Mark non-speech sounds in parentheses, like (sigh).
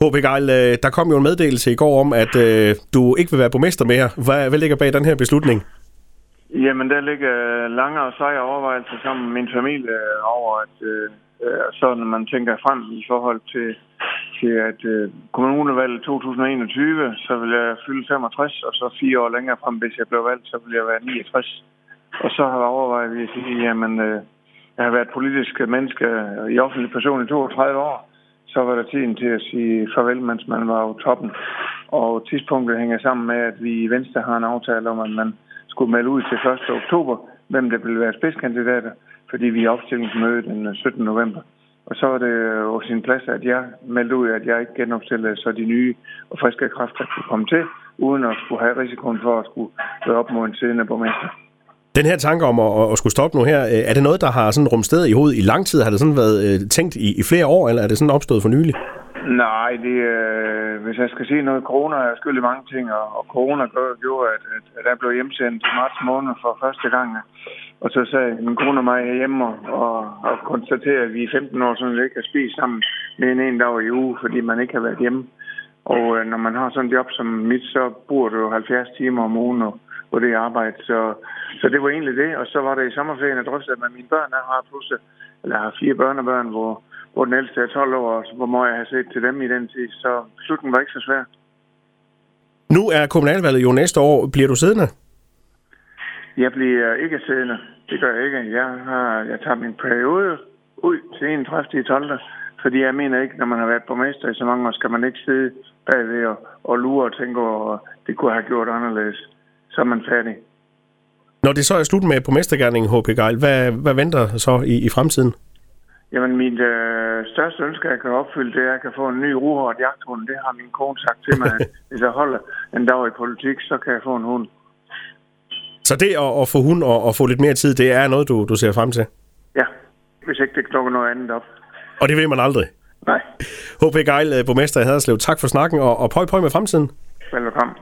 HB Geil, øh, der kom jo en meddelelse i går om, at øh, du ikke vil være borgmester mere. Hvad, hvad ligger bag den her beslutning? Jamen, der ligger lange og seje overvejelser sammen med min familie over, at øh, øh så når man tænker frem i forhold til, til at øh, kommunevalget 2021, så vil jeg fylde 65, og så fire år længere frem, hvis jeg blev valgt, så vil jeg være 69. Og så har jeg overvejet, at jeg siger, jamen, øh, jeg har været politisk menneske i offentlig person i 32 år, så var der tiden til at sige farvel, mens man var på toppen. Og tidspunktet hænger sammen med, at vi i Venstre har en aftale om, at man skulle melde ud til 1. oktober, hvem der ville være spidskandidater, fordi vi er opstillingsmøde den 17. november. Og så var det jo sin plads, at jeg meldte ud, at jeg ikke genopstillede, så de nye og friske kræfter kunne komme til, uden at skulle have risikoen for at skulle være op mod en siddende borgmester. Den her tanke om at, at skulle stoppe nu her, øh, er det noget, der har sådan rumsted i hovedet i lang tid? Har det sådan været øh, tænkt i, i flere år, eller er det sådan opstået for nylig? Nej, det, øh, hvis jeg skal sige noget, corona er skyld i mange ting, og, og corona gjorde, at, at, at jeg blev hjemsendt i marts måned for første gang. Og så sagde min kone og mig hjemme og, og, og konstaterede, at vi i 15 år sådan ikke har spist sammen med en en dag i uge, fordi man ikke har været hjemme. Og øh, når man har sådan et job som mit, så bor du 70 timer om ugen og, på det arbejde. Så, så det var egentlig det. Og så var det i sommerferien, jeg drøftede med mine børn. Jeg har pludselig, eller har fire børnebørn, hvor, hvor den ældste er 12 år, og hvor må jeg have set til dem i den tid. Så slutningen var ikke så svær. Nu er kommunalvalget jo næste år. Bliver du siddende? Jeg bliver ikke siddende. Det gør jeg ikke. Jeg, har, jeg tager min periode ud til 31. 12. Fordi jeg mener ikke, når man har været borgmester i så mange år, skal man ikke sidde bagved og, og lure og tænke over, at det kunne have gjort anderledes så er man færdig. Når det så er slut med på mestergærningen, H.P. Geil, hvad, hvad venter så i, i fremtiden? Jamen, mit øh, største ønske, jeg kan opfylde, det er, at jeg kan få en ny ruhårdt jagthund. Det har min kone sagt til mig, at (laughs) hvis jeg holder en dag i politik, så kan jeg få en hund. Så det at, at få hund og, og få lidt mere tid, det er noget, du, du ser frem til? Ja, hvis ikke det dukker noget andet op. Og det ved man aldrig? Nej. H.P. Geil, borgmester i Haderslev, tak for snakken, og, og pøj pøj med fremtiden. Velkommen.